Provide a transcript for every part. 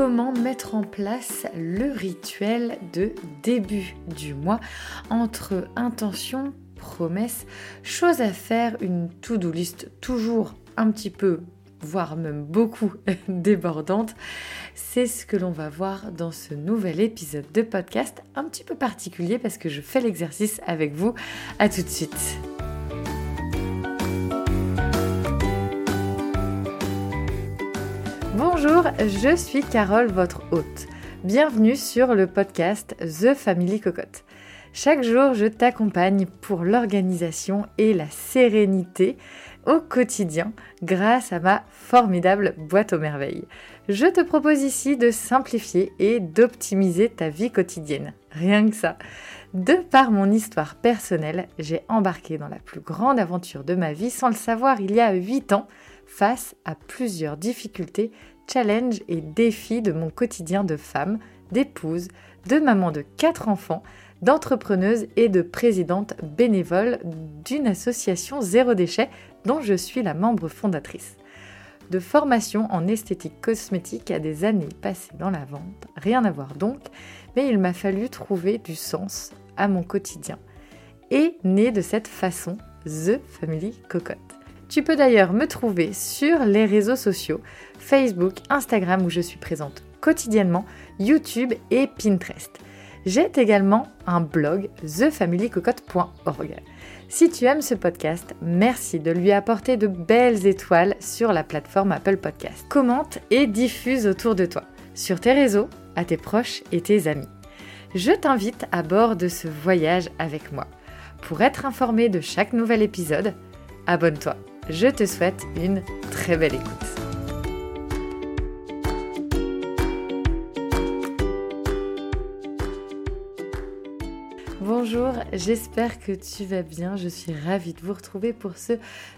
comment mettre en place le rituel de début du mois entre intention, promesse, choses à faire, une to-do list toujours un petit peu voire même beaucoup débordante. C'est ce que l'on va voir dans ce nouvel épisode de podcast un petit peu particulier parce que je fais l'exercice avec vous. À tout de suite. Bonjour, je suis Carole, votre hôte. Bienvenue sur le podcast The Family Cocotte. Chaque jour, je t'accompagne pour l'organisation et la sérénité au quotidien grâce à ma formidable boîte aux merveilles. Je te propose ici de simplifier et d'optimiser ta vie quotidienne. Rien que ça. De par mon histoire personnelle, j'ai embarqué dans la plus grande aventure de ma vie sans le savoir il y a 8 ans face à plusieurs difficultés, challenges et défis de mon quotidien de femme, d'épouse, de maman de 4 enfants, d'entrepreneuse et de présidente bénévole d'une association zéro déchet dont je suis la membre fondatrice. De formation en esthétique cosmétique à des années passées dans la vente, rien à voir donc, mais il m'a fallu trouver du sens à mon quotidien. Et né de cette façon, The Family Cocotte. Tu peux d'ailleurs me trouver sur les réseaux sociaux, Facebook, Instagram où je suis présente quotidiennement, YouTube et Pinterest. J'ai également un blog thefamilycocotte.org. Si tu aimes ce podcast, merci de lui apporter de belles étoiles sur la plateforme Apple Podcast. Commente et diffuse autour de toi, sur tes réseaux, à tes proches et tes amis. Je t'invite à bord de ce voyage avec moi. Pour être informé de chaque nouvel épisode, abonne-toi. Je te souhaite une très belle écoute. Bonjour, j'espère que tu vas bien. Je suis ravie de vous retrouver pour ce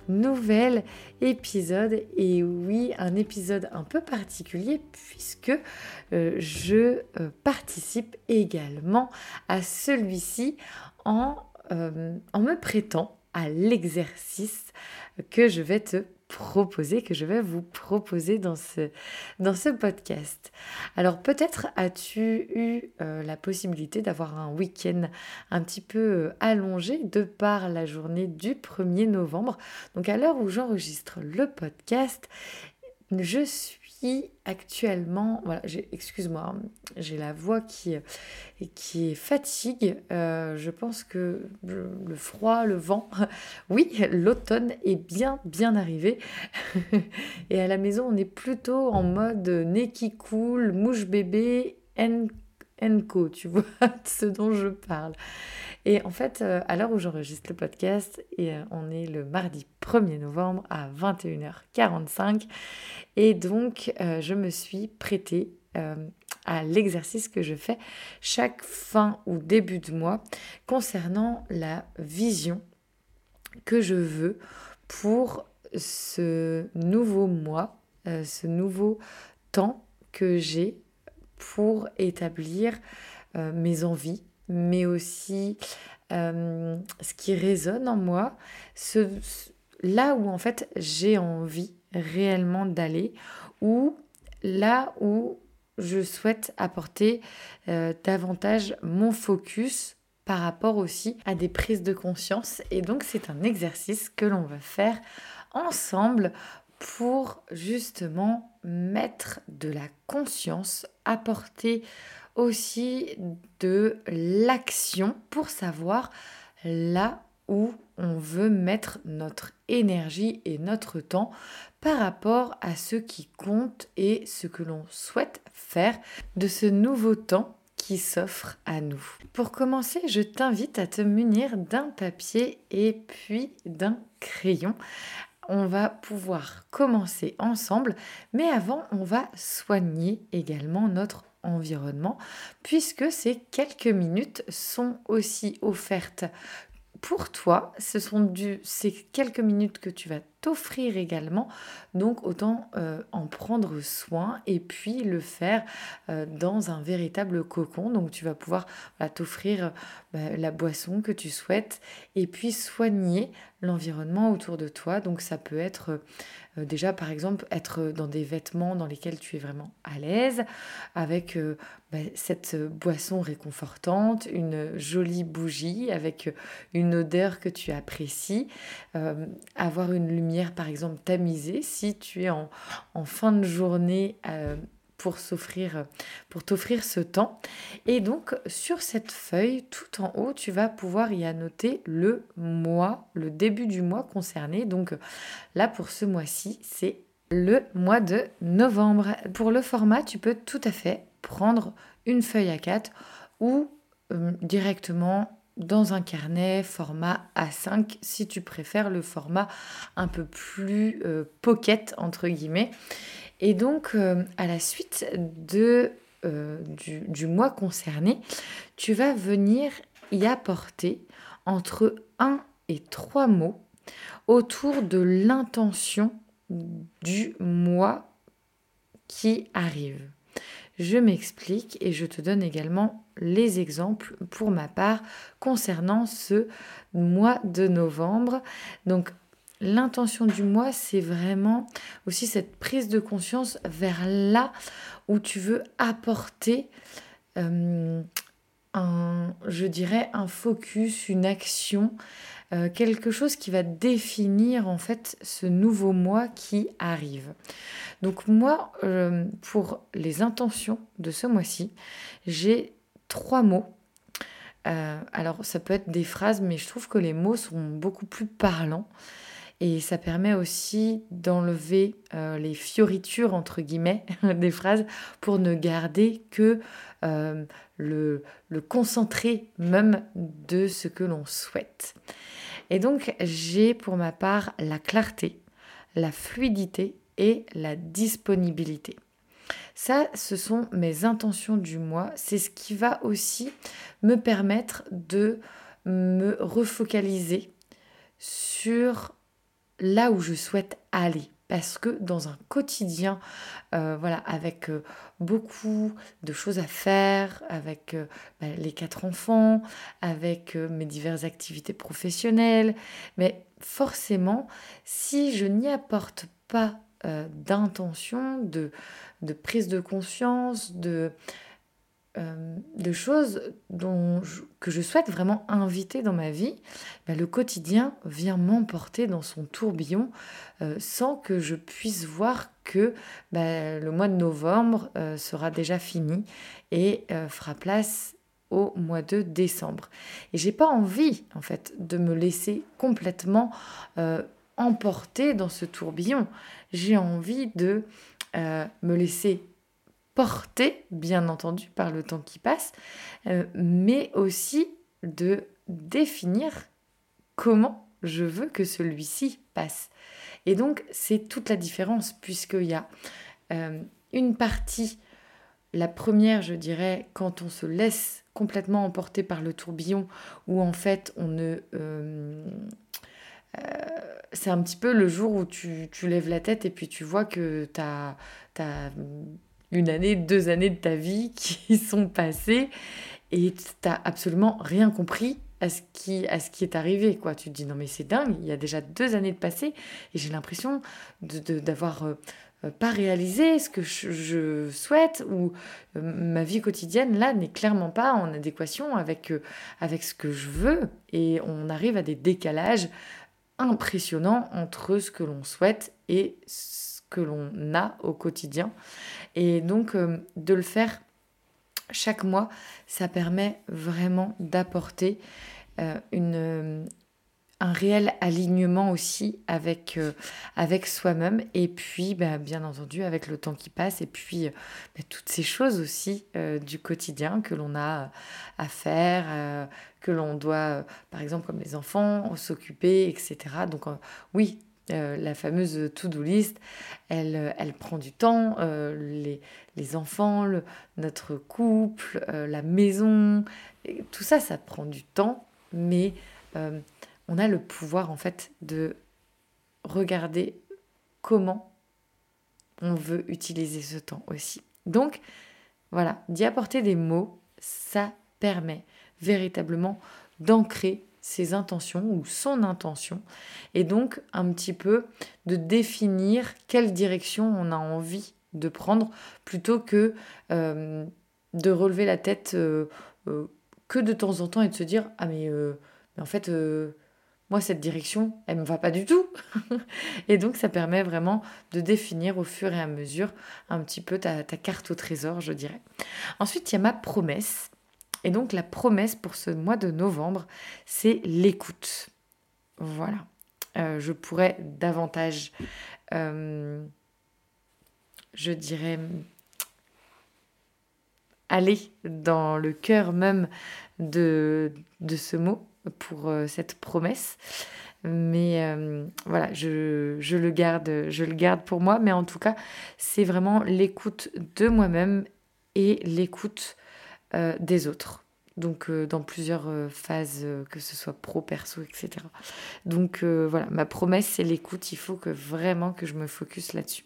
nouvel épisode. Et oui, un épisode un peu particulier puisque euh, je euh, participe également à celui-ci en, euh, en me prêtant à l'exercice que je vais te proposer, que je vais vous proposer dans ce, podcast. Alors peut-être as-tu eu euh, la possibilité d'avoir un week-end un petit peu euh, allongé de par la journée du 1er novembre. Donc à l'heure où j'enregistre le podcast, je suis actuellement, voilà, excuse-moi, hein, j'ai la voix qui, qui fatigue. Euh, je pense que le froid, le vent, oui, l'automne est bien, bien arrivé. Et à la maison, on est plutôt en mode nez qui mouche bébé, Enco, tu vois ce dont je parle. Et en fait, euh, à l'heure où j'enregistre le podcast, euh, on est le mardi 1er novembre à 21h45, et donc euh, je me suis prêtée à l'exercice que je fais chaque fin ou début de mois concernant la vision que je veux pour ce nouveau mois, ce nouveau temps que j'ai pour établir mes envies, mais aussi euh, ce qui résonne en moi, ce, là où en fait j'ai envie réellement d'aller, ou là où je souhaite apporter euh, davantage mon focus par rapport aussi à des prises de conscience. Et donc c'est un exercice que l'on va faire ensemble pour justement mettre de la conscience, apporter aussi de l'action pour savoir là où on veut mettre notre énergie et notre temps par rapport à ce qui compte et ce que l'on souhaite faire de ce nouveau temps qui s'offre à nous. Pour commencer, je t'invite à te munir d'un papier et puis d'un crayon on va pouvoir commencer ensemble, mais avant, on va soigner également notre environnement, puisque ces quelques minutes sont aussi offertes pour toi. Ce sont ces quelques minutes que tu vas t'offrir également. Donc autant euh, en prendre soin et puis le faire euh, dans un véritable cocon. Donc tu vas pouvoir t'offrir bah, la boisson que tu souhaites et puis soigner l'environnement autour de toi. Donc ça peut être euh, déjà par exemple être dans des vêtements dans lesquels tu es vraiment à l'aise, avec bah, cette boisson réconfortante, une jolie bougie avec une odeur que tu apprécies, avoir une lumière par exemple tamisée. Si tu es en, fin de journée euh, pour s'offrir pour t'offrir ce temps. Et donc sur cette feuille tout en haut tu vas pouvoir y annoter le mois le début du mois concerné. Donc là pour ce mois-ci c'est le mois de novembre. Pour le format tu peux tout à fait prendre une feuille à 4 ou euh, directement dans un carnet format A5 si tu préfères le format un peu plus euh, pocket entre guillemets. Et donc euh, à la suite euh, du, mois concerné, tu vas venir y apporter entre 1 et 3 mots autour de l'intention du mois qui arrive. Je m'explique et je te donne également les exemples pour ma part concernant ce mois de novembre. Donc l'intention du mois, c'est vraiment aussi cette prise de conscience vers là où tu veux apporter euh, un, je dirais, un focus, une action, euh, quelque chose qui va définir en fait ce nouveau mois qui arrive. Donc moi, euh, pour les intentions de ce mois-ci, j'ai trois mots. Alors ça peut être des phrases, mais je trouve que les mots sont beaucoup plus parlants. Et ça permet aussi d'enlever euh, les fioritures, entre guillemets, des phrases pour ne garder que euh, le, le concentré même de ce que l'on souhaite. Et donc j'ai pour ma part la clarté, la fluidité et la disponibilité. Ça, ce sont mes intentions du mois. C'est ce qui va aussi me permettre de me refocaliser sur là où je souhaite aller. Parce que dans un quotidien, euh, voilà, avec euh, beaucoup de choses à faire, avec euh, bah, les quatre enfants, avec mes diverses activités professionnelles, mais forcément, si je n'y apporte pas d'intention, de, de prise de conscience, de, euh, de choses dont que je souhaite vraiment inviter dans ma vie, bah, le quotidien vient m'emporter dans son tourbillon euh, sans que je puisse voir que bah, le mois de novembre euh, sera déjà fini et fera place au mois de décembre. Et j'ai pas envie en fait de me laisser complètement emporter dans ce tourbillon. J'ai envie de me laisser porter, bien entendu, par le temps qui passe, euh, mais aussi de définir comment je veux que celui-ci passe. Et donc, c'est toute la différence, puisqu'il y a euh, une partie, la première, je dirais, quand on se laisse complètement emporter par le tourbillon, où en fait on ne euh, c'est un petit peu le jour où tu, lèves la tête et puis tu vois que tu as, une année, deux années de ta vie qui sont passées et tu n'as absolument rien compris à ce qui, à ce qui est arrivé. Quoi. Tu te dis non mais c'est dingue, il y a déjà deux années de passé et j'ai l'impression d'avoir... De, euh, pas réalisé ce que je, souhaite ou euh, ma vie quotidienne là n'est clairement pas en adéquation avec, avec ce que je veux et on arrive à des décalages impressionnant entre ce que l'on souhaite et ce que l'on a au quotidien. Et donc euh, de le faire chaque mois, ça permet vraiment d'apporter euh, une, un réel alignement aussi avec, euh, soi-même et puis bah, bien entendu avec le temps qui passe et puis bah, toutes ces choses aussi du quotidien que l'on a à faire, que l'on doit, euh, par exemple, comme les enfants, s'occuper, etc. Donc euh, oui, euh, la fameuse to-do list, elle, elle prend du temps. les, les, enfants, notre couple, la maison, tout ça, ça prend du temps, mais on a le pouvoir en fait de regarder comment on veut utiliser ce temps aussi. Donc, voilà, d'y apporter des mots, ça permet véritablement d'ancrer ses intentions ou son intention et donc un petit peu de définir quelle direction on a envie de prendre plutôt que euh, de relever la tête euh, euh, que de temps en temps et de se dire ah mais, mais en fait moi cette direction elle me va pas du tout! Et donc ça permet vraiment de définir au fur et à mesure un petit peu ta, ta carte au trésor je dirais. Ensuite il y a ma promesse et donc la promesse pour ce mois de novembre, c'est l'écoute. Voilà. Euh, je pourrais davantage, euh, je dirais, aller dans le cœur même de, ce mot pour euh, cette promesse. Mais voilà, je, le garde, je le garde pour moi. Mais en tout cas, c'est vraiment l'écoute de moi-même et l'écoute euh, des autres. Donc euh, dans plusieurs euh, phases, que ce soit pro, perso, etc. Donc voilà, ma promesse c'est l'écoute, il faut que vraiment que je me focus là-dessus.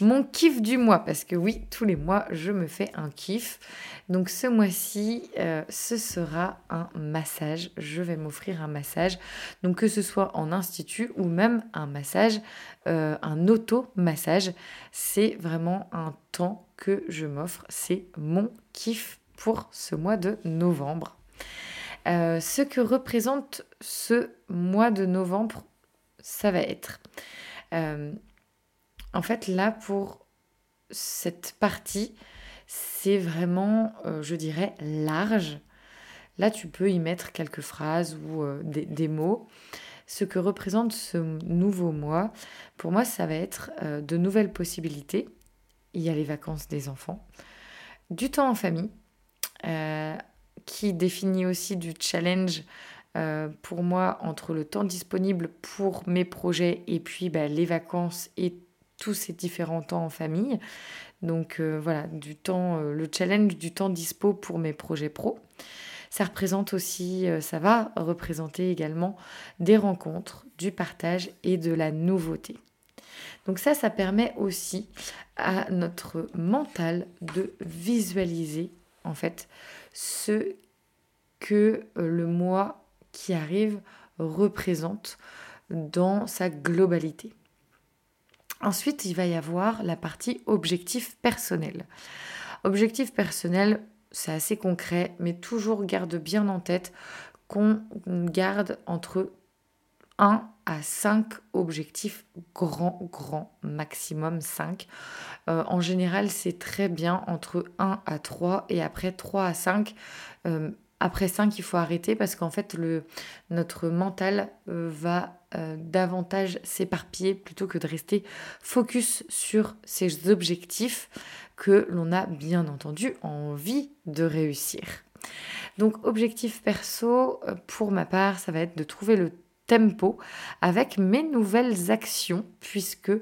Mon kiff du mois, parce que oui, tous les mois, je me fais un kiff. Donc ce mois-ci, ce sera un massage. Je vais m'offrir un massage. Donc que ce soit en institut ou même un massage, un auto-massage, c'est vraiment un temps que je m'offre. C'est mon kiff pour ce mois de novembre. Euh, ce que représente ce mois de novembre, ça va être... Euh, en fait, là, pour cette partie, c'est vraiment, euh, je dirais, large. Là, tu peux y mettre quelques phrases ou des, mots. Ce que représente ce nouveau mois, pour moi, ça va être de nouvelles possibilités, il y a les vacances des enfants, du temps en famille, euh, qui définit aussi du challenge euh, pour moi entre le temps disponible pour mes projets et puis bah, les vacances et tous ces différents temps en famille. Donc euh, voilà, du temps, le challenge du temps dispo pour mes projets pro. Ça représente aussi, ça va représenter également des rencontres, du partage et de la nouveauté. Donc ça, ça permet aussi à notre mental de visualiser en fait ce que euh, le moi qui arrive représente dans sa globalité. Ensuite, il va y avoir la partie objectif personnel. Objectif personnel, c'est assez concret, mais toujours garde bien en tête qu'on garde entre 1 à 5 objectifs grand, grand, maximum 5. Euh, en général, c'est très bien entre 1 à 3 et après 3 à 5. Euh, après 5, il faut arrêter parce qu'en fait, le, notre mental euh, va davantage s'éparpiller plutôt que de rester focus sur ces objectifs que l'on a bien entendu envie de réussir. Donc objectif perso, pour ma part, ça va être de trouver le tempo avec mes nouvelles actions puisque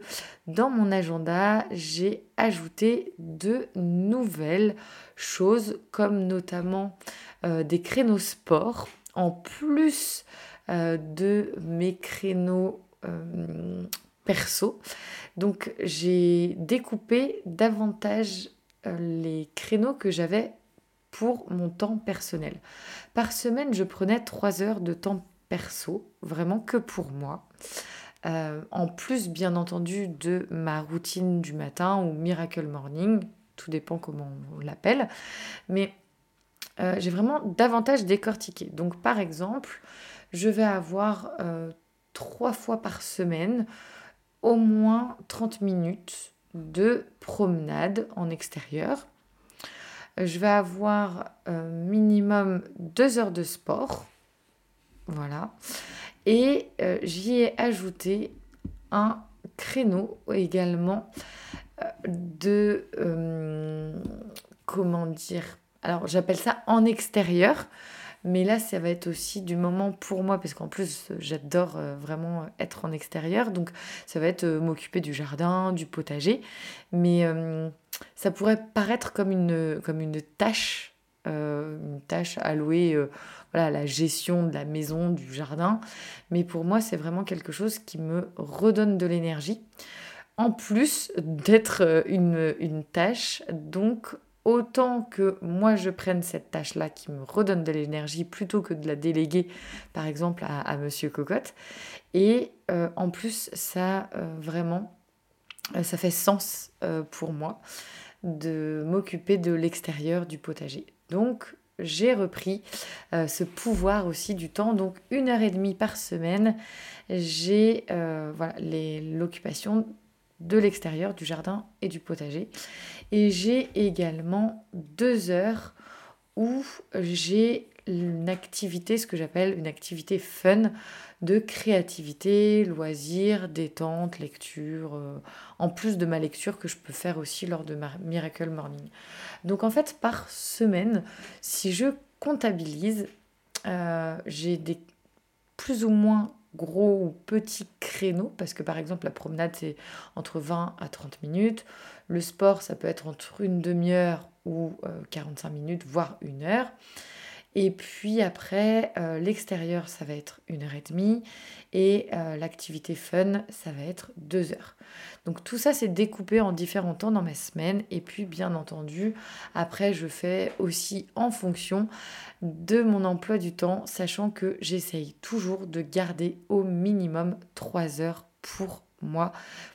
dans mon agenda j'ai ajouté de nouvelles choses comme notamment euh, des créneaux sport en plus euh, de mes créneaux euh, perso. Donc j'ai découpé davantage les créneaux que j'avais pour mon temps personnel. Par semaine, je prenais 3 heures de temps perso, vraiment que pour moi. Euh, en plus, bien entendu, de ma routine du matin ou Miracle Morning, tout dépend comment on l'appelle. Mais euh, j'ai vraiment davantage décortiqué. Donc, par exemple, je vais avoir euh, trois fois par semaine au moins 30 minutes de promenade en extérieur. Je vais avoir minimum deux heures de sport voilà. Et euh, j'y ai ajouté un créneau également euh, de... Euh, comment dire Alors j'appelle ça en extérieur. Mais là, ça va être aussi du moment pour moi, parce qu'en plus, j'adore vraiment être en extérieur. Donc, ça va être m'occuper du jardin, du potager. Mais ça pourrait paraître comme une, comme une tâche une tâche allouée voilà, la gestion de la maison, du jardin. Mais pour moi, c'est vraiment quelque chose qui me redonne de l'énergie. En plus d'être une, une tâche, donc autant que moi je prenne cette tâche-là qui me redonne de l'énergie plutôt que de la déléguer par exemple à, Monsieur Cocotte. Et euh, en plus, ça euh, vraiment, euh, ça fait sens pour moi de m'occuper de l'extérieur du potager. Donc j'ai repris ce pouvoir aussi du temps. Donc une heure et demie par semaine, j'ai voilà, l'occupation de l'extérieur, du jardin et du potager. Et j'ai également deux heures où j'ai une activité, ce que j'appelle une activité fun de créativité, loisirs, détente, lecture, euh, en plus de ma lecture que je peux faire aussi lors de ma Miracle Morning. Donc en fait, par semaine, si je comptabilise, euh, j'ai des plus ou moins gros ou petits créneaux, parce que par exemple la promenade c'est entre 20 à 30 minutes, le sport ça peut être entre une demi-heure ou 45 euh, minutes, voire une heure. Et puis après, euh, l'extérieur, ça va être une heure et demie. Et euh, l'activité fun, ça va être deux heures. Donc tout ça, c'est découpé en différents temps dans ma semaine. Et puis, bien entendu, après, je fais aussi en fonction de mon emploi du temps, sachant que j'essaye toujours de garder au minimum trois heures pour moi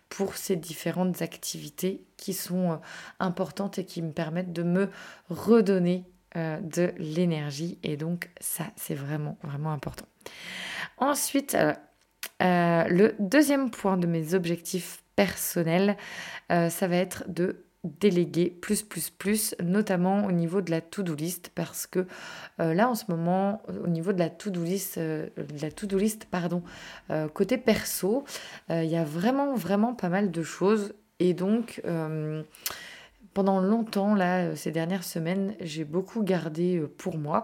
pour ces différentes activités qui sont euh, importantes et qui me permettent de me redonner euh, de l'énergie. Et donc ça, c'est vraiment, vraiment important. Ensuite, euh, le deuxième point de mes objectifs personnels, ça va être de déléguer plus, plus, plus, notamment au niveau de la to-do list, parce que euh, là, en ce moment, au niveau de la to-do list, euh, la to-do list, pardon, euh, côté perso, il y a vraiment, vraiment pas mal de choses. Et donc, pendant longtemps, là, ces dernières semaines, j'ai beaucoup gardé pour moi.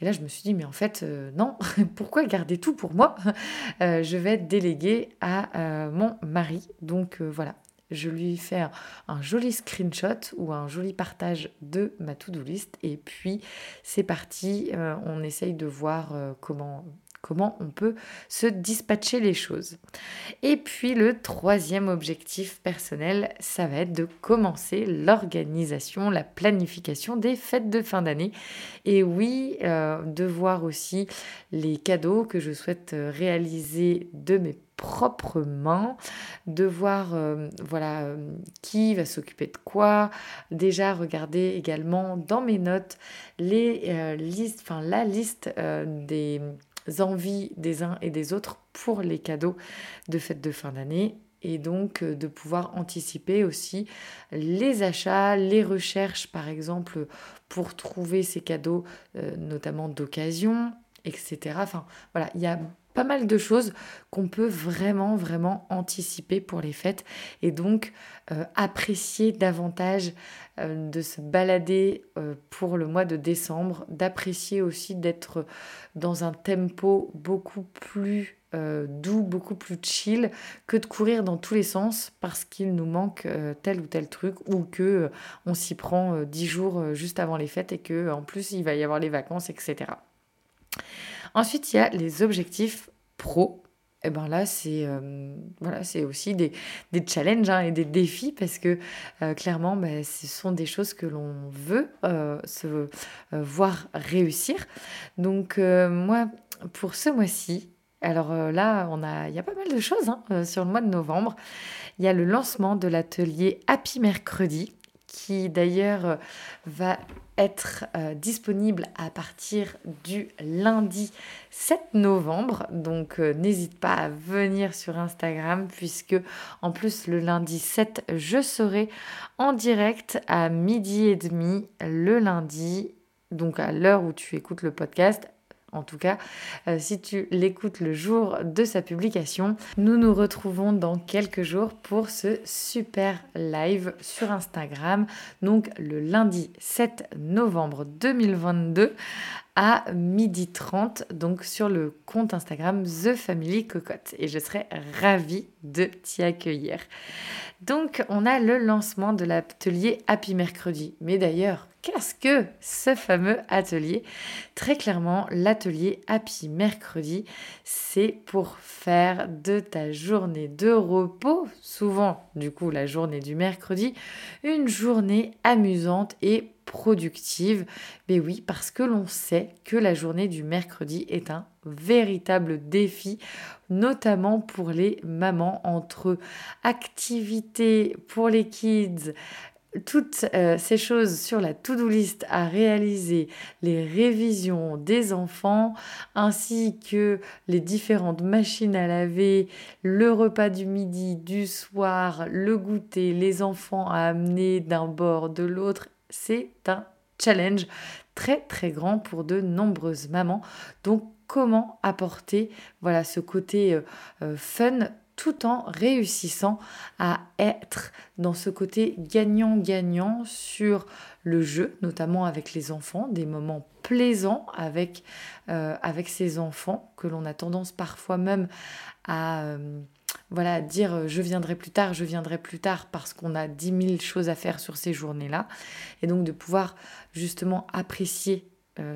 Et là, je me suis dit, mais en fait, non, pourquoi garder tout pour moi? Je vais déléguer à mon mari. Donc voilà, je lui fais un, joli screenshot ou un joli partage de ma to-do list et puis c'est parti, euh, on essaye de voir euh, comment comment on peut se dispatcher les choses. Et puis le troisième objectif personnel, ça va être de commencer l'organisation, la planification des fêtes de fin d'année. Et oui, euh, de voir aussi les cadeaux que je souhaite réaliser de mes propres mains, de voir euh, voilà euh, qui va s'occuper de quoi, déjà regarder également dans mes notes les listes, la liste des envies des uns et des autres pour les cadeaux de fête de fin d'année et donc euh, de pouvoir anticiper aussi les achats, les recherches par exemple pour trouver ces cadeaux euh, notamment d'occasion, etc. Enfin voilà, il y a pas mal de choses qu'on peut vraiment, vraiment anticiper pour les fêtes et donc euh, apprécier davantage euh, de se balader euh, pour le mois de décembre, d'apprécier aussi d'être dans un tempo beaucoup plus doux, beaucoup plus chill que de courir dans tous les sens parce qu'il nous manque tel ou tel truc ou que on s'y prend dix jours juste avant les fêtes et que en plus il va y avoir les vacances, etc. Ensuite, il y a les objectifs pro. Et ben là, c'est euh, voilà, c'est aussi des, des challenges hein, et des défis parce que euh, clairement, ben, ce sont des choses que l'on veut euh, se voir réussir. Donc moi, pour ce mois-ci, alors là, on a, il y a pas mal de choses hein, sur le mois de novembre. Il y a le lancement de l'atelier Happy Mercredi qui d'ailleurs va être euh, disponible à partir du lundi 7 novembre. Donc euh, n'hésite pas à venir sur Instagram puisque en plus le lundi 7 je serai en direct à midi et demi le lundi. Donc à l'heure où tu écoutes le podcast, en tout cas, euh, si tu l'écoutes le jour de sa publication. Nous nous retrouvons dans quelques jours pour ce super live sur Instagram, donc le lundi 7 novembre 2022 à midi 30, donc sur le compte Instagram The Family Cocotte. Et je serai ravie de t'y accueillir. Donc, on a le lancement de l'atelier Happy Mercredi. Mais d'ailleurs, qu'est-ce que ce fameux atelier? Très clairement, l'atelier Happy Mercredi, c'est pour faire de ta journée de repos, souvent du coup la journée du mercredi, une journée amusante et productive. Mais oui, parce que l'on sait que la journée du mercredi est un véritable défi, notamment pour les mamans entre activités pour les kids, toutes euh, ces choses sur la to-do list à réaliser, les révisions des enfants, ainsi que les différentes machines à laver, le repas du midi, du soir, le goûter, les enfants à amener d'un bord, de l'autre, c'est un challenge très très grand pour de nombreuses mamans. Donc comment apporter voilà ce côté euh, euh, fun tout en réussissant à être dans ce côté gagnant-gagnant sur le jeu, notamment avec les enfants, des moments plaisants avec, euh, ces enfants que l'on a tendance parfois même à voilà, dire euh, je viendrai plus tard, je viendrai plus tard parce qu'on a dix mille choses à faire sur ces journées-là. Et donc de pouvoir justement apprécier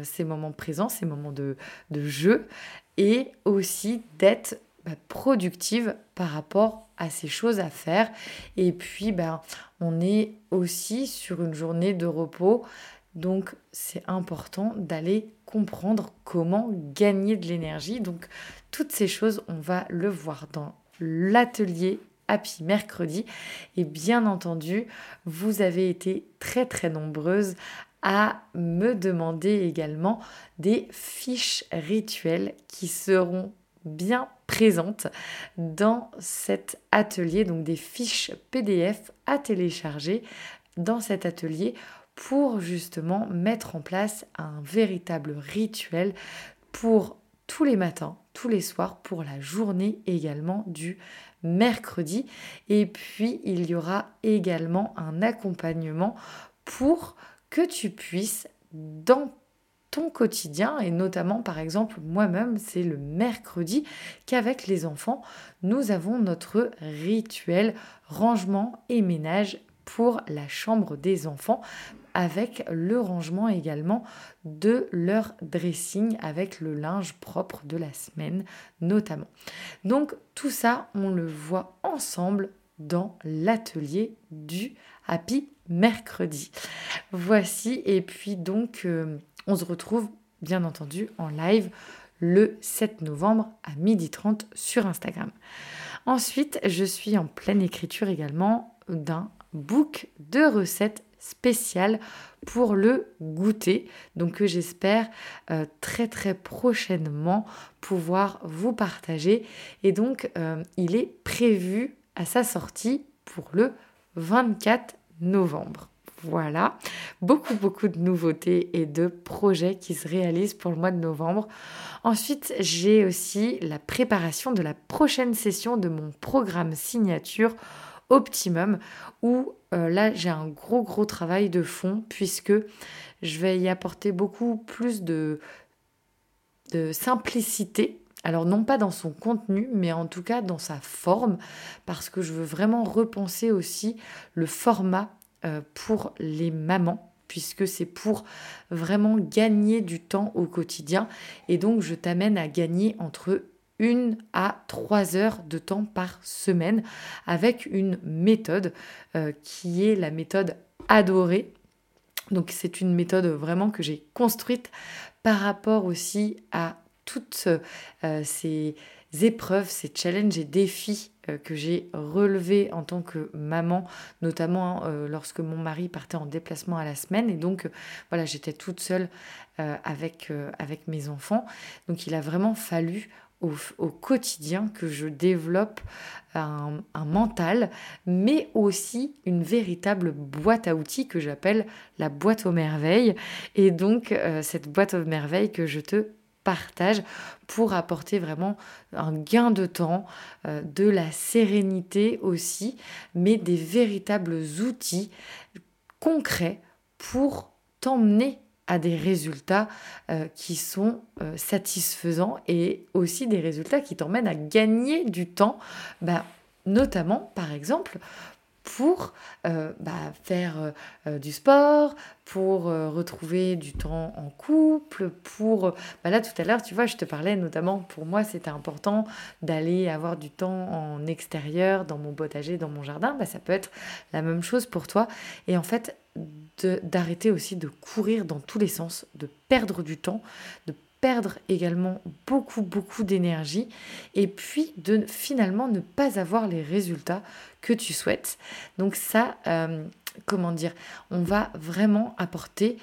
ces moments présents, ces moments de, jeu et aussi d'être bah, productive par rapport à ces choses à faire. Et puis, ben, on est aussi sur une journée de repos. Donc, c'est important d'aller comprendre comment gagner de l'énergie. Donc, toutes ces choses, on va le voir dans l'atelier Happy mercredi. Et bien entendu, vous avez été très très nombreuses à me demander également des fiches rituelles qui seront bien présentes dans cet atelier, donc des fiches PDF à télécharger dans cet atelier pour justement mettre en place un véritable rituel pour tous les matins, tous les soirs, pour la journée également du mercredi. Et puis, il y aura également un accompagnement pour que tu puisses, dans ton quotidien et notamment par exemple moi-même c'est le mercredi qu'avec les enfants nous avons notre rituel rangement et ménage pour la chambre des enfants avec le rangement également de leur dressing avec le linge propre de la semaine notamment. Donc tout ça on le voit ensemble dans l'atelier du Happy Mercredi. Voici et puis donc euh, on se retrouve bien entendu en live le 7 novembre à 12h30 sur Instagram. Ensuite, je suis en pleine écriture également d'un book de recettes spéciales pour le goûter, donc que j'espère euh, très très prochainement pouvoir vous partager. Et donc, euh, il est prévu à sa sortie pour le 24 novembre. Voilà, beaucoup beaucoup de nouveautés et de projets qui se réalisent pour le mois de novembre. Ensuite, j'ai aussi la préparation de la prochaine session de mon programme signature Optimum où euh, là j'ai un gros gros travail de fond puisque je vais y apporter beaucoup plus de, simplicité alors non pas dans son contenu, mais en tout cas dans sa forme, parce que je veux vraiment repenser aussi le format euh, pour les mamans puisque c'est pour vraiment gagner du temps au quotidien. Et donc, je t'amène à gagner entre une à trois heures de temps par semaine avec une méthode euh, qui est la méthode adorée. Donc, c'est une méthode vraiment que j'ai construite par rapport aussi à toutes euh, ces épreuves, ces challenges et défis euh, que j'ai relevés en tant que maman, notamment lorsque mon mari partait en déplacement à la semaine. Et donc, voilà, j'étais toute seule avec, avec mes enfants. Donc, il a vraiment fallu au, quotidien que je développe un, mental, mais aussi une véritable boîte à outils que j'appelle la boîte aux merveilles. Et donc, cette boîte aux merveilles que je te partage pour apporter vraiment un gain de temps, euh, de la sérénité aussi, mais des véritables outils concrets pour t'emmener à des résultats qui sont satisfaisants et aussi des résultats qui t'emmènent à gagner du temps, bah, notamment par exemple pour euh, bah, faire euh, euh, du sport, pour retrouver du temps en couple, pour... Bah là, tout à l'heure, tu vois, je te parlais notamment, pour moi, c'était important d'aller avoir du temps en extérieur, dans mon potager, dans mon jardin. Bah, ça peut être la même chose pour toi. Et en fait, d'arrêter aussi de courir dans tous les sens, de perdre du temps, de perdre également beaucoup, beaucoup d'énergie et puis de finalement ne pas avoir les résultats que tu souhaites. Donc ça, euh, comment dire, on va vraiment apporter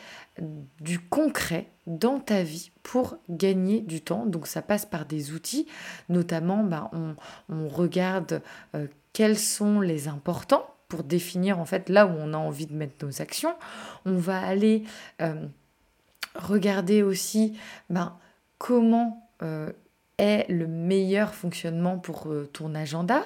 du concret dans ta vie pour gagner du temps. Donc ça passe par des outils, notamment bah, on, regarde euh, quels sont les importants pour définir en fait là où on a envie de mettre nos actions. On va aller... Euh, regarder aussi ben, comment euh, est le meilleur fonctionnement pour euh, ton agenda,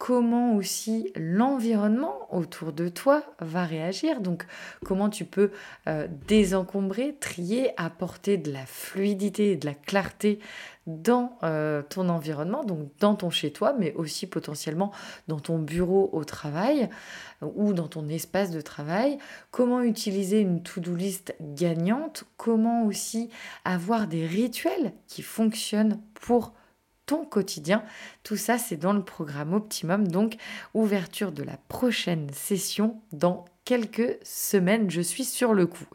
comment aussi l'environnement autour de toi va réagir. Donc comment tu peux euh, désencombrer, trier, apporter de la fluidité et de la clarté dans euh, ton environnement, donc dans ton chez-toi, mais aussi potentiellement dans ton bureau au travail ou dans ton espace de travail. Comment utiliser une to-do list gagnante, comment aussi avoir des rituels qui fonctionnent pour quotidien. Tout ça, c'est dans le programme Optimum. Donc, ouverture de la prochaine session dans quelques semaines. Je suis sur le coup.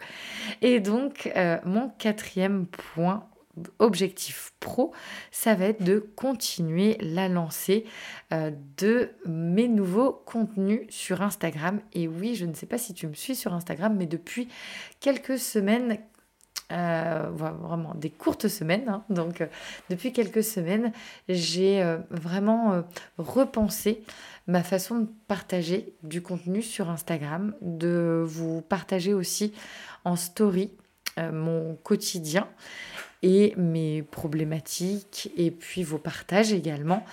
Et donc, euh, mon quatrième point objectif pro, ça va être de continuer la lancée euh, de mes nouveaux contenus sur Instagram. Et oui, je ne sais pas si tu me suis sur Instagram, mais depuis quelques semaines, euh, vraiment des courtes semaines. Hein. Donc, euh, depuis quelques semaines, j'ai euh, vraiment repensé ma façon de partager du contenu sur Instagram, de vous partager aussi en story mon quotidien et mes problématiques et puis vos partages également.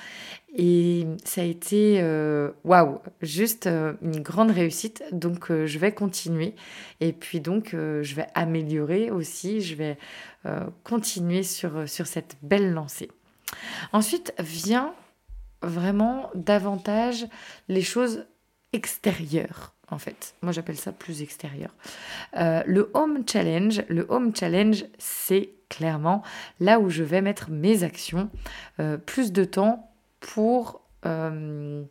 Et ça a été euh, waouh, juste euh, une grande réussite. Donc euh, je vais continuer et puis donc je vais améliorer aussi, je vais continuer sur, sur cette belle lancée. Ensuite vient vraiment davantage les choses extérieures en fait. Moi, j'appelle ça plus extérieur. le Home Challenge, le Home Challenge, c'est clairement là où je vais mettre mes actions, plus de temps pour, euh,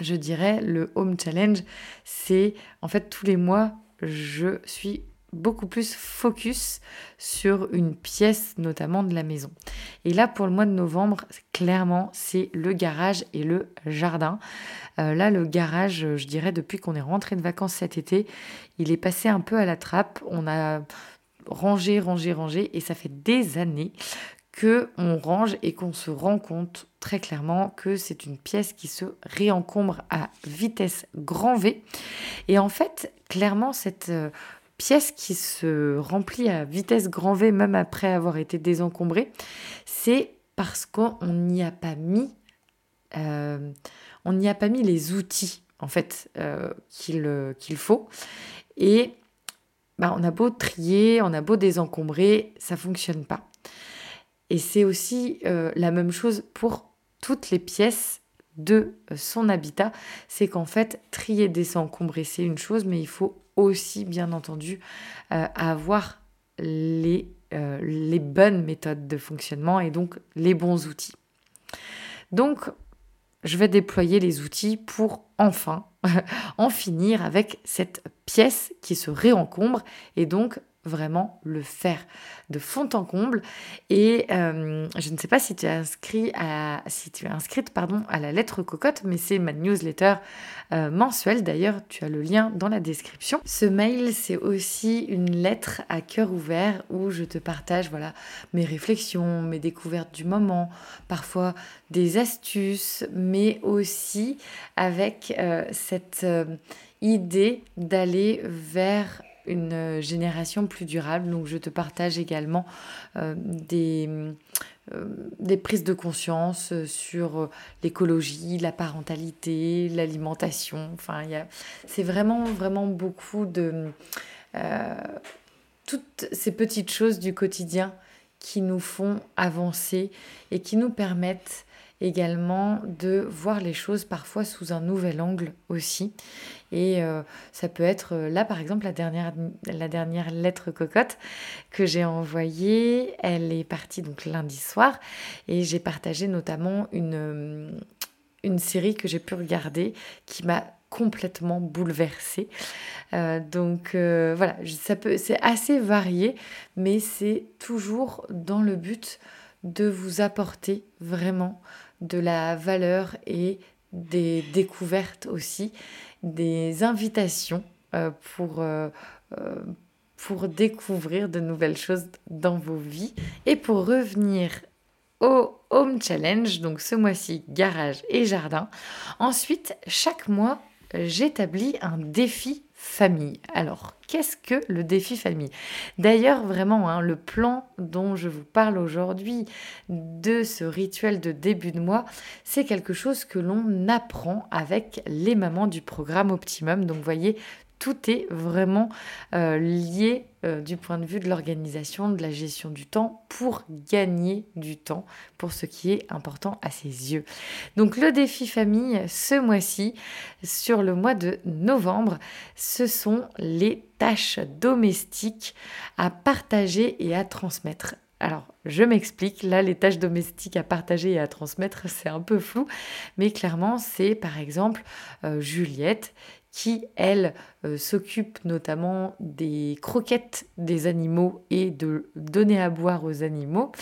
je dirais, le Home Challenge, c'est en fait tous les mois, je suis beaucoup plus focus sur une pièce notamment de la maison. Et là pour le mois de novembre, clairement c'est le garage et le jardin. Euh, là le garage, je dirais depuis qu'on est rentré de vacances cet été, il est passé un peu à la trappe. On a rangé, rangé, rangé et ça fait des années que on range et qu'on se rend compte très clairement que c'est une pièce qui se réencombre à vitesse grand V. Et en fait, clairement, cette euh, pièce qui se remplit à vitesse grand V, même après avoir été désencombrée, c'est parce qu'on n'y a pas mis, euh, on n'y a pas mis les outils en fait euh, qu'il faut. Et bah, on a beau trier, on a beau désencombrer, ça fonctionne pas. Et c'est aussi euh, la même chose pour toutes les pièces de euh, son habitat. C'est qu'en fait, trier, désencombrer, c'est une chose, mais il faut aussi, bien entendu, euh, avoir les, les bonnes méthodes de fonctionnement et donc les bons outils. Donc, je vais déployer les outils pour enfin en finir avec cette pièce qui se réencombre et donc vraiment le faire de fond en comble. Et euh, je ne sais pas si tu es inscrit à, si tu es inscrite pardon à la lettre cocotte, mais c'est ma newsletter euh, mensuelle. D'ailleurs, tu as le lien dans la description. Ce mail, c'est aussi une lettre à cœur ouvert où je te partage voilà mes réflexions, mes découvertes du moment, parfois des astuces, mais aussi avec euh, cette idée d'aller vers une euh, génération plus durable. Donc je te partage également euh, des, euh, des prises de conscience sur l'écologie, la parentalité, l'alimentation. Enfin, c'est vraiment, vraiment beaucoup de... toutes ces petites choses du quotidien qui nous font avancer et qui nous permettent également de voir les choses parfois sous un nouvel angle aussi. Et euh, ça peut être euh, là, par exemple, la dernière, la dernière lettre cocotte que j'ai envoyée, elle est partie donc lundi soir et j'ai partagé notamment une, euh, une série que j'ai pu regarder qui m'a complètement bouleversée. donc voilà, ça peut, c'est assez varié, mais c'est toujours dans le but de vous apporter vraiment de la valeur et des découvertes aussi, des invitations euh, pour, euh, euh, pour découvrir de nouvelles choses dans vos vies. Et pour revenir au Home Challenge, donc ce mois-ci garage et jardin. Ensuite, chaque mois, j'établis un défi famille. Alors, qu'est-ce que le défi famille? D'ailleurs, vraiment, hein, le plan dont je vous parle aujourd'hui de ce rituel de début de mois, c'est quelque chose que l'on apprend avec les mamans du programme Optimum. Donc, voyez, tout est vraiment euh, lié euh, du point de vue de l'organisation, de la gestion du temps pour gagner du temps pour ce qui est important à ses yeux. Donc le défi famille ce mois-ci, sur le mois de novembre, ce sont les tâches domestiques à partager et à transmettre. Alors, je m'explique, là, les tâches domestiques à partager et à transmettre, c'est un peu flou, mais clairement, c'est par exemple euh, Juliette qui, elle, euh, s'occupe notamment des croquettes des animaux et de donner à boire aux animaux,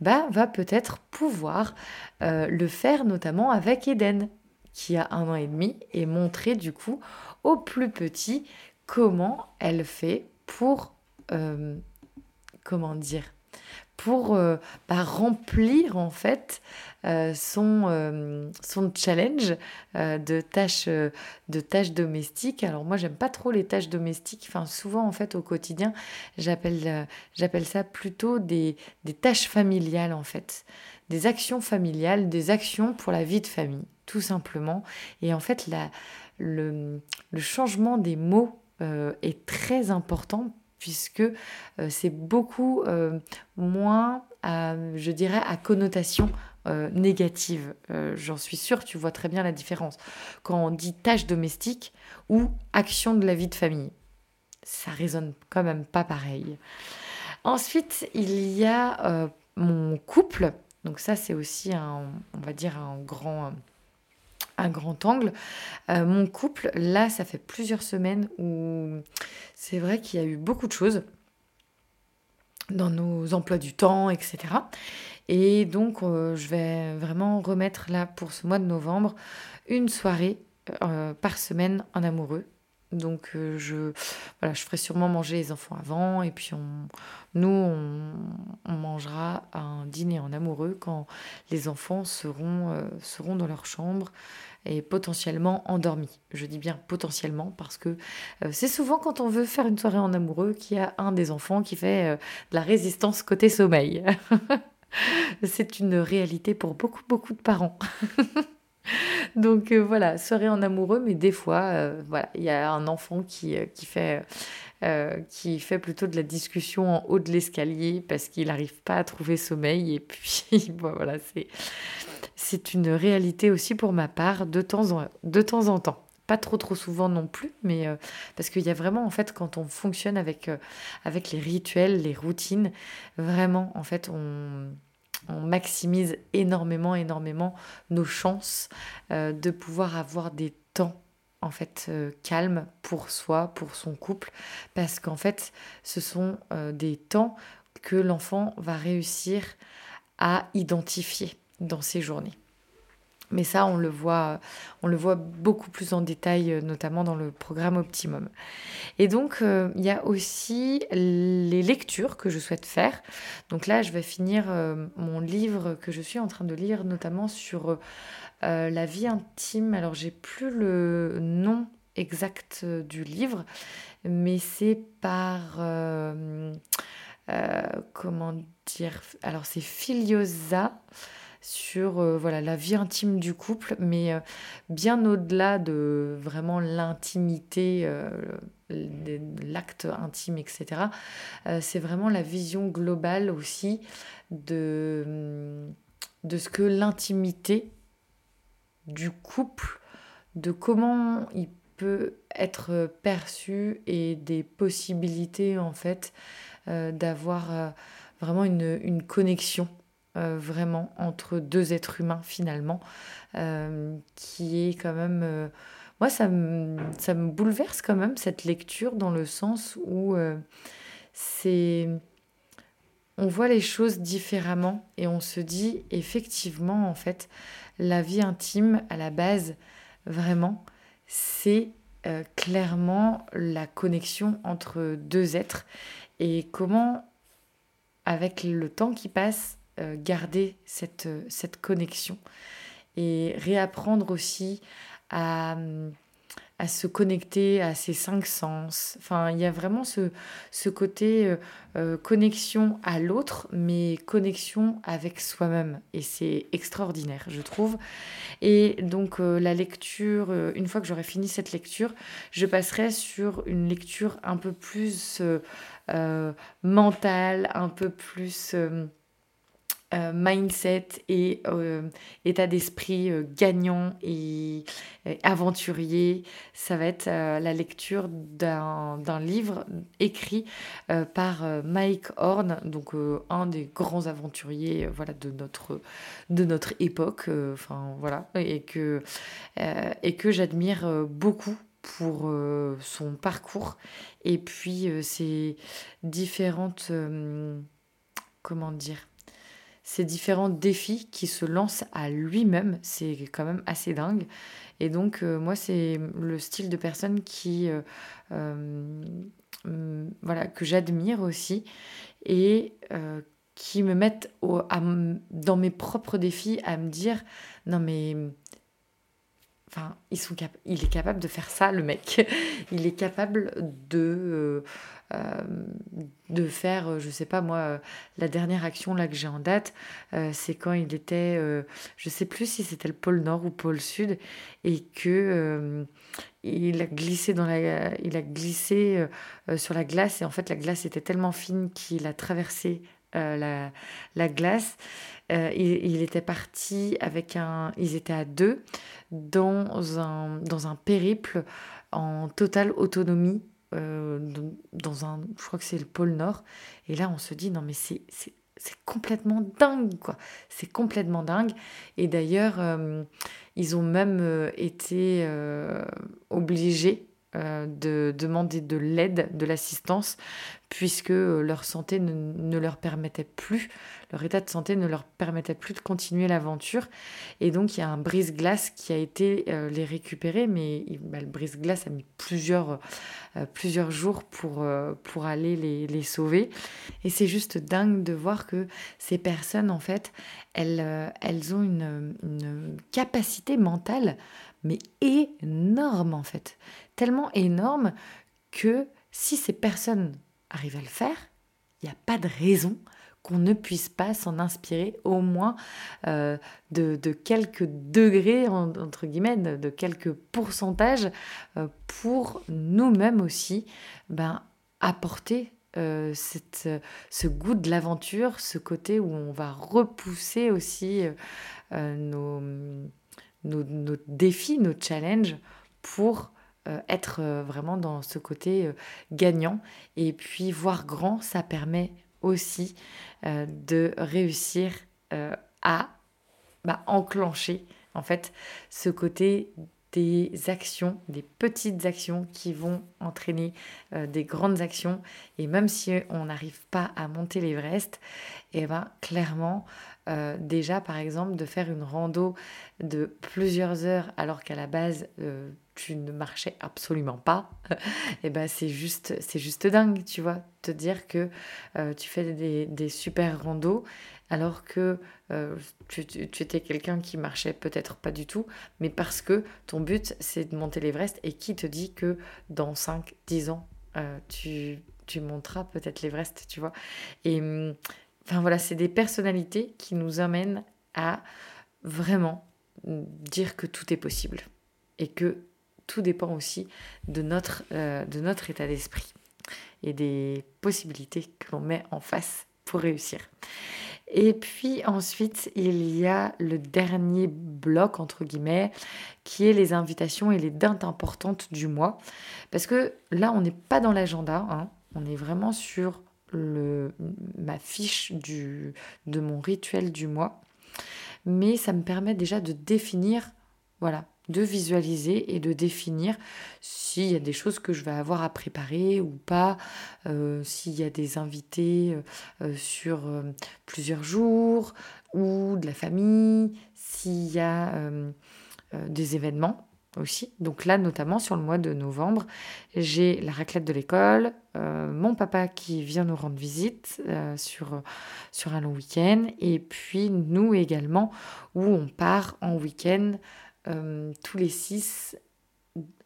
bah, va peut-être pouvoir euh, le faire notamment avec Eden, qui a un an et demi, et montrer du coup au plus petit comment elle fait pour, euh, comment dire, pour euh, bah, remplir en fait euh, son, euh, son challenge de, tâches, de tâches domestiques. Alors moi j'aime pas trop les tâches domestiques, enfin souvent en fait au quotidien j'appelle, j'appelle ça plutôt des, des tâches familiales en fait, des actions familiales, des actions pour la vie de famille tout simplement. Et en fait la, le, le changement des mots est très important puisque euh, c'est beaucoup euh, moins, je dirais, à connotation euh, négative. J'en suis sûre, tu vois très bien la différence. Quand on dit tâche domestique ou action de la vie de famille, ça résonne quand même pas pareil. Ensuite, il y a mon couple. Donc ça, c'est aussi un, on va dire, un grand grand angle. Euh, mon couple, là, ça fait plusieurs semaines où c'est vrai qu'il y a eu beaucoup de choses dans nos emplois du temps, etc. Et donc, euh, je vais vraiment remettre là pour ce mois de novembre une soirée euh, par semaine en amoureux. Donc, je, voilà, je ferai sûrement manger les enfants avant et puis on, nous, on, mangera un dîner en amoureux quand les enfants seront, seront dans leur chambre et potentiellement endormi. Je dis bien potentiellement parce que euh, c'est souvent quand on veut faire une soirée en amoureux qu'il y a un des enfants qui fait euh, de la résistance côté sommeil. c'est une réalité pour beaucoup, beaucoup de parents. Donc euh, voilà, soirée en amoureux, mais des fois, voilà, il y a un enfant qui, qui fait qui fait plutôt de la discussion en haut de l'escalier parce qu'il n'arrive pas à trouver sommeil. Et puis, voilà, c'est, c'est une réalité aussi pour ma part de temps en, de temps, en temps. Pas trop trop souvent non plus, mais euh, parce qu'il y a vraiment en fait quand on fonctionne avec, euh, avec les rituels, les routines, vraiment en fait on, on maximise énormément énormément nos chances euh, de pouvoir avoir des temps en fait calmes pour soi, pour son couple, parce qu'en fait ce sont des temps que l'enfant va réussir à identifier dans ces journées. Mais ça, on le voit, on le voit beaucoup plus en détail, euh, notamment dans le programme Optimum. Et donc, euh, il y a aussi les lectures que je souhaite faire. Donc là, je vais finir euh, mon livre que je suis en train de lire, notamment sur la vie intime. Alors, j'ai plus le nom exact du livre, mais c'est par comment dire? Alors, c'est Filiosa sur voilà la vie intime du couple, mais bien au-delà de vraiment l'intimité, l'acte intime, etc. c'est vraiment la vision globale aussi de, de ce que l'intimité du couple, de comment il peut être perçu et des possibilités en fait euh, d'avoir euh, vraiment une connexion euh, vraiment entre deux êtres humains finalement qui est quand même moi ça me, ça me bouleverse quand même cette lecture dans le sens où c'est on voit les choses différemment et on se dit effectivement en fait la vie intime à la base vraiment c'est euh, clairement la connexion entre deux êtres. Et comment avec le temps qui passe euh, garder cette, cette connexion et réapprendre aussi à à se connecter à ses cinq sens. Enfin, il y a vraiment ce, ce côté euh, euh, connexion à l'autre, mais connexion avec soi-même. Et c'est extraordinaire, je trouve. Et donc, euh, la lecture, une fois que j'aurai fini cette lecture, je passerai sur une lecture un peu plus mentale, un peu plus euh, mindset et euh, état d'esprit euh, gagnant et, aventurier. Ça va être la lecture d'un livre écrit par Mike Horn, donc un des grands aventuriers voilà, de, notre, de notre époque. Voilà, et que, et que j'admire beaucoup pour son parcours et puis ses différentes comment dire ces différents défis qui se lancent à lui-même, c'est quand même assez dingue. Et donc, euh, moi, c'est le style de personne qui, euh, euh, voilà, que j'admire aussi et qui me mettent dans mes propres défis à me dire non mais Il est capable de faire ça, le mec. il est capable de, euh, de faire, je sais pas moi, la dernière action là que j'ai en date, euh, c'est quand il était, euh, je sais plus si c'était le pôle Nord ou pôle Sud, et que il a glissé dans la, il a glissé sur la glace et en fait la glace était tellement fine qu'il a traversé la, la, glace. Euh, il, était parti avec un. Ils étaient à deux dans un, dans un périple en totale autonomie. Euh, dans un, je crois que c'est le pôle Nord. Et là, on se dit, non, mais c'est complètement dingue, quoi. C'est complètement dingue. Et d'ailleurs, euh, ils ont même été obligés de demander de l'aide, de l'assistance, puisque leur santé ne, leur permettait plus leur état de santé ne leur permettait plus de continuer l'aventure. Et donc il y a un brise-glace qui a été euh, les récupérer, mais bah, le brise-glace a mis plusieurs, euh, plusieurs jours pour, euh, pour aller les, les, sauver. Et c'est juste dingue de voir que ces personnes, en fait, elles, elles ont une, une capacité mentale, mais énorme, en fait. Tellement énorme que si ces personnes arrivent à le faire, il n'y a pas de raison qu'on ne puisse pas s'en inspirer au moins euh, de, quelques degrés, entre guillemets, de, quelques pourcentages euh, pour nous-mêmes aussi ben, apporter euh, cette, ce goût de l'aventure, ce côté où on va repousser aussi nos, nos, nos, défis, nos challenges pour être vraiment dans ce côté gagnant. Et puis voir grand, ça permet aussi euh, de réussir euh, à bah, enclencher en fait ce côté des actions, des petites actions qui vont entraîner euh, des grandes actions. Et même si on n'arrive pas à monter l'Everest, et eh ben clairement, déjà par exemple, de faire une rando de plusieurs heures alors qu'à la base tu ne marchais absolument pas, et eh ben c'est juste, c'est juste dingue, tu vois, te dire que euh, tu fais des, super randos alors que euh, tu, étais quelqu'un qui marchait peut-être pas du tout, mais parce que ton but c'est de monter l'Everest et qui te dit que dans 5-10 ans euh, tu, tu monteras peut-être l'Everest, tu vois. Et hum, enfin voilà, c'est des personnalités qui nous amènent à vraiment dire que tout est possible et que tout dépend aussi de notre, euh, de notre état d'esprit et des possibilités que l'on met en face pour réussir. Et puis ensuite, il y a le dernier bloc, entre guillemets, qui est les invitations et les dates importantes du mois. Parce que là, on n'est pas dans l'agenda, hein. on est vraiment sur le, ma fiche de mon rituel du mois. Mais ça me permet déjà de définir, voilà, de visualiser et de définir s'il y a des choses que je vais avoir à préparer ou pas, euh, s'il y a des invités euh, euh, sur plusieurs jours ou de la famille, s'il y a des événements aussi. Donc là, notamment sur le mois de novembre, j'ai la raclette de l'école, mon papa qui vient nous rendre visite sur, sur un long week-end, et puis nous également, où on part en week-end euh, tous les six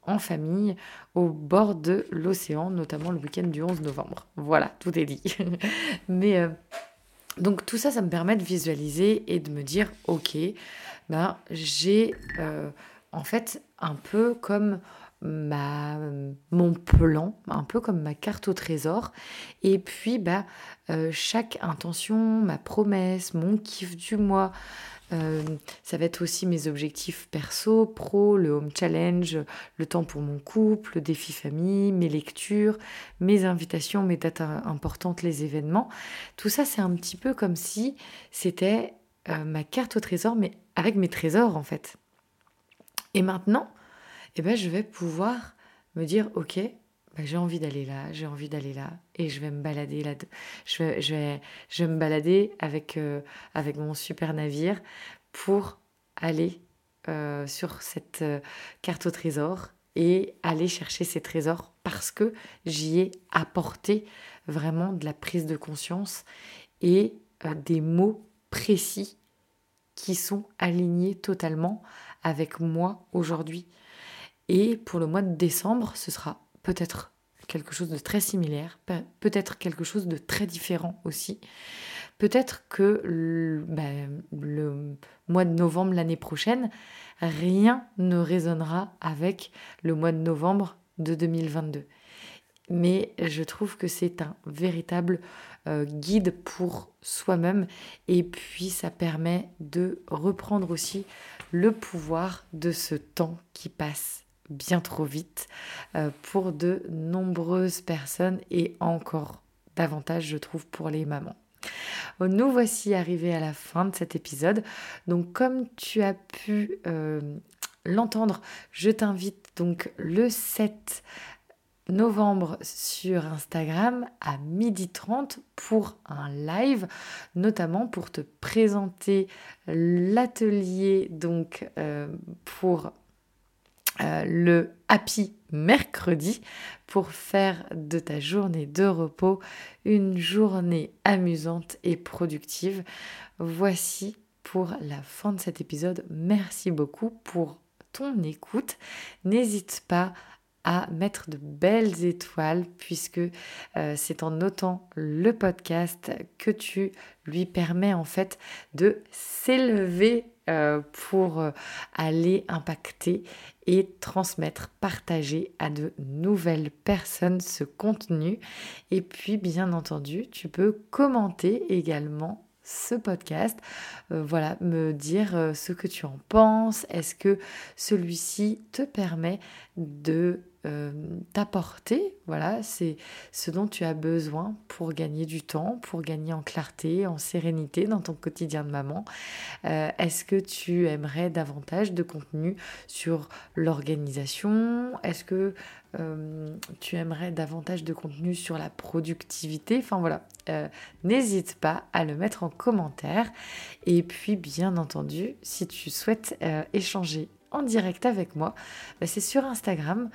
en famille au bord de l'océan, notamment le week-end du 11 novembre. Voilà, tout est dit. Mais euh, donc tout ça, ça me permet de visualiser et de me dire, ok, ben, j'ai euh, en fait un peu comme ma, mon plan, un peu comme ma carte au trésor. Et puis, bah, chaque intention, ma promesse, mon kiff du mois, euh, ça va être aussi mes objectifs perso, pro, le home challenge, le temps pour mon couple, le défi famille, mes lectures, mes invitations, mes dates importantes, les événements. Tout ça, c'est un petit peu comme si c'était euh, ma carte au trésor, mais avec mes trésors en fait. Et maintenant, eh ben, je vais pouvoir me dire, ok, bah, j'ai envie d'aller là, j'ai envie d'aller là, et je vais me balader là. Je vais, je vais, je me balader avec, euh, avec mon super navire pour aller euh, sur cette euh, carte au trésor et aller chercher ces trésors parce que j'y ai apporté vraiment de la prise de conscience et des mots précis qui sont alignés totalement avec moi aujourd'hui. Et pour le mois de décembre, ce sera peut-être quelque chose de très similaire, peut-être quelque chose de très différent aussi. Peut-être que le, ben, le mois de novembre l'année prochaine, rien ne résonnera avec le mois de novembre de 2022. Mais je trouve que c'est un véritable euh, guide pour soi-même et puis ça permet de reprendre aussi le pouvoir de ce temps qui passe bien trop vite euh, pour de nombreuses personnes et encore davantage, je trouve, pour les mamans. Nous voici arrivés à la fin de cet épisode. Donc comme tu as pu euh, l'entendre, je t'invite donc le 7 novembre sur Instagram à 12h30 pour un live, notamment pour te présenter l'atelier donc euh, pour euh, le happy mercredi pour faire de ta journée de repos une journée amusante et productive. Voici pour la fin de cet épisode. Merci beaucoup pour ton écoute. N'hésite pas à mettre de belles étoiles puisque euh, c'est en notant le podcast que tu lui permets en fait de s'élever pour euh, aller impacter et transmettre, partager à de nouvelles personnes ce contenu. Et puis, bien entendu, tu peux commenter également ce podcast. Euh, voilà, me dire ce que tu en penses. Est-ce que celui-ci te permet de euh, t'apporter. Voilà, c'est ce dont tu as besoin pour gagner du temps, pour gagner en clarté, en sérénité dans ton quotidien de maman. Euh, est-ce que tu aimerais davantage de contenu sur l'organisation? Est-ce que euh, tu aimerais davantage de contenu sur la productivité? Enfin voilà, n'hésite pas à le mettre en commentaire. Et puis bien entendu, si tu souhaites échanger en direct avec moi, bah, c'est sur Instagram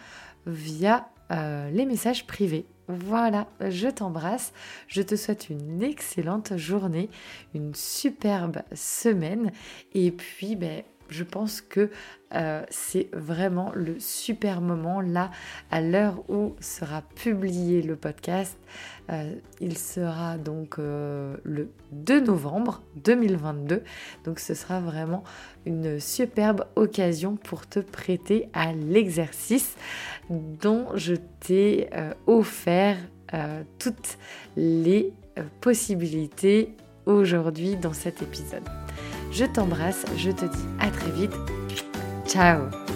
via euh, les messages privés. Voilà, je t'embrasse, je te souhaite une excellente journée, une superbe semaine et puis ben, je pense que euh, c'est vraiment le super moment là, à l'heure où sera publié le podcast. Euh, il sera donc le 2 novembre 2022. Donc ce sera vraiment une superbe occasion pour te prêter à l'exercice dont je t'ai euh, offert euh, toutes les euh, possibilités aujourd'hui dans cet épisode. Je t'embrasse, je te dis à très vite. Ciao